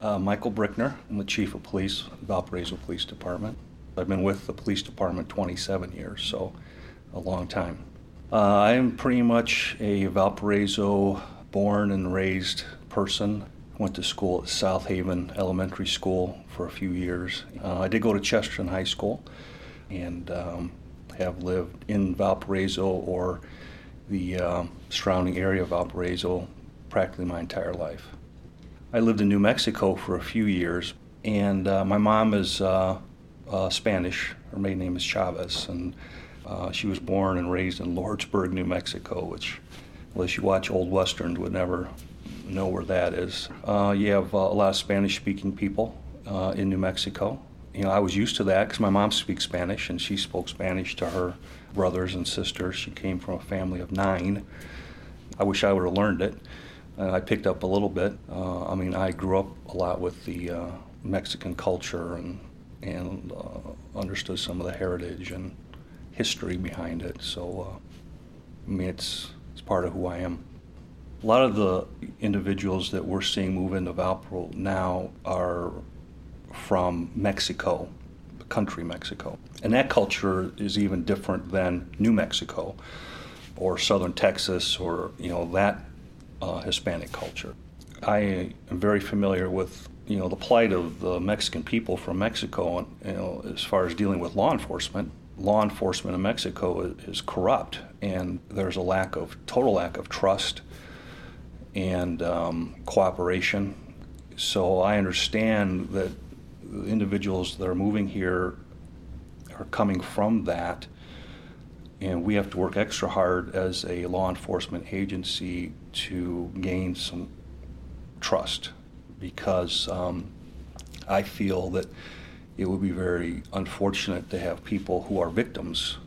Uh, Michael Brickner. I'm the chief of police Valparaiso Police Department. I've been with the police department 27 years, so a long time. Uh, I am pretty much a Valparaiso born and raised person. Went to school at South Haven Elementary School for a few years. Uh, I did go to Chesterton High School and um, have lived in Valparaiso or the uh, surrounding area of Valparaiso practically my entire life. I lived in New Mexico for a few years, and uh, my mom is uh, uh, Spanish. Her maiden name is Chavez, and uh, she was born and raised in Lordsburg, New Mexico, which, unless you watch old westerns, would never know where that is. Uh, you have uh, a lot of Spanish-speaking people in New Mexico. You know, I was used to that because my mom speaks Spanish, and she spoke Spanish to her brothers and sisters. She came from a family of nine. I wish I would have learned it. Uh, I picked up a little bit. Uh, I mean, I grew up a lot with the uh, Mexican culture and and uh, understood some of the heritage and history behind it. So, uh, I mean, it's it's part of who I am. A lot of the individuals that we're seeing move into Valpo now are from Mexico, the country Mexico, and that culture is even different than New Mexico or southern Texas or you know that uh, Hispanic culture. I am very familiar with you know the plight of the Mexican people from Mexico, and you know as far as dealing with law enforcement. Law enforcement in Mexico is, is corrupt, and there's a lack of total lack of trust and um, cooperation. So I understand that individuals that are moving here are coming from that and we have to work extra hard as a law enforcement agency to gain some trust because um, I feel that it would be very unfortunate to have people who are victims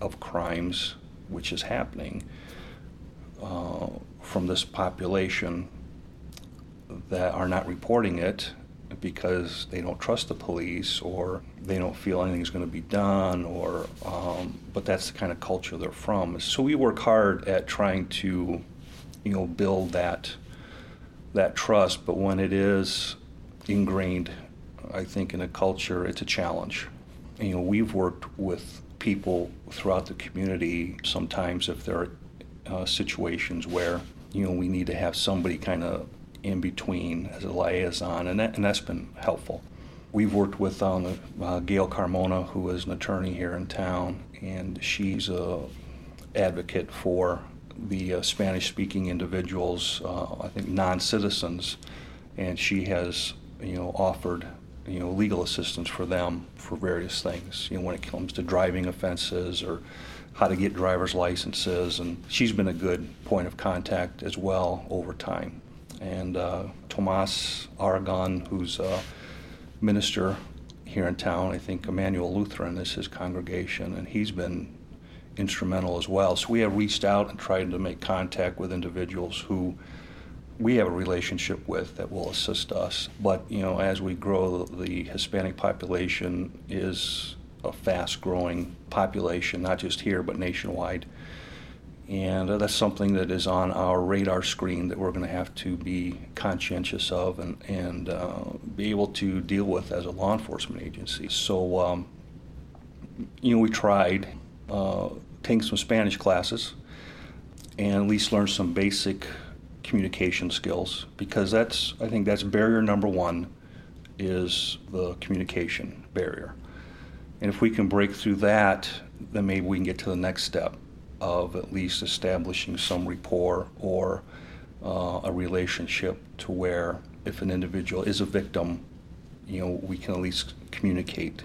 of crimes, which is happening, uh, from this population that are not reporting it because they don't trust the police or they don't feel anything's going to be done or um, but that's the kind of culture they're from. So we work hard at trying to you know build that that trust but when it is ingrained i think in a culture it's a challenge. You know we've worked with people throughout the community sometimes if there are uh, situations where you know we need to have somebody kind of in between as a liaison, and, that, and that's been helpful. We've worked with um, uh, Gail Carmona, who is an attorney here in town, and she's a advocate for the uh, Spanish-speaking individuals, uh, I think non-citizens, and she has, you know, offered, you know, legal assistance for them for various things, you know, when it comes to driving offenses or how to get driver's licenses, and she's been a good point of contact as well over time and uh, Tomas Aragon, who's a minister here in town. I think Emmanuel Lutheran is his congregation, and he's been instrumental as well. So we have reached out and tried to make contact with individuals who we have a relationship with that will assist us. But you know, as we grow, the Hispanic population is a fast-growing population, not just here but nationwide and uh, that's something that is on our radar screen that we're going to have to be conscientious of and, and uh, be able to deal with as a law enforcement agency. So, um, you know, we tried uh, taking some Spanish classes and at least learn some basic communication skills because that's, I think that's barrier number one is the communication barrier. And if we can break through that, then maybe we can get to the next step of at least establishing some rapport or uh, a relationship to where if an individual is a victim, you know, we can at least communicate.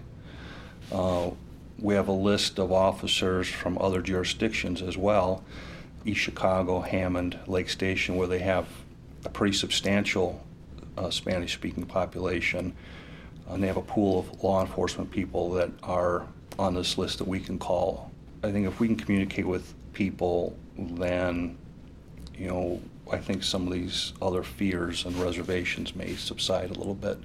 Uh, we have a list of officers from other jurisdictions as well, East Chicago, Hammond, Lake Station, where they have a pretty substantial uh, Spanish-speaking population. And they have a pool of law enforcement people that are on this list that we can call I think if we can communicate with people, then, you know, I think some of these other fears and reservations may subside a little bit.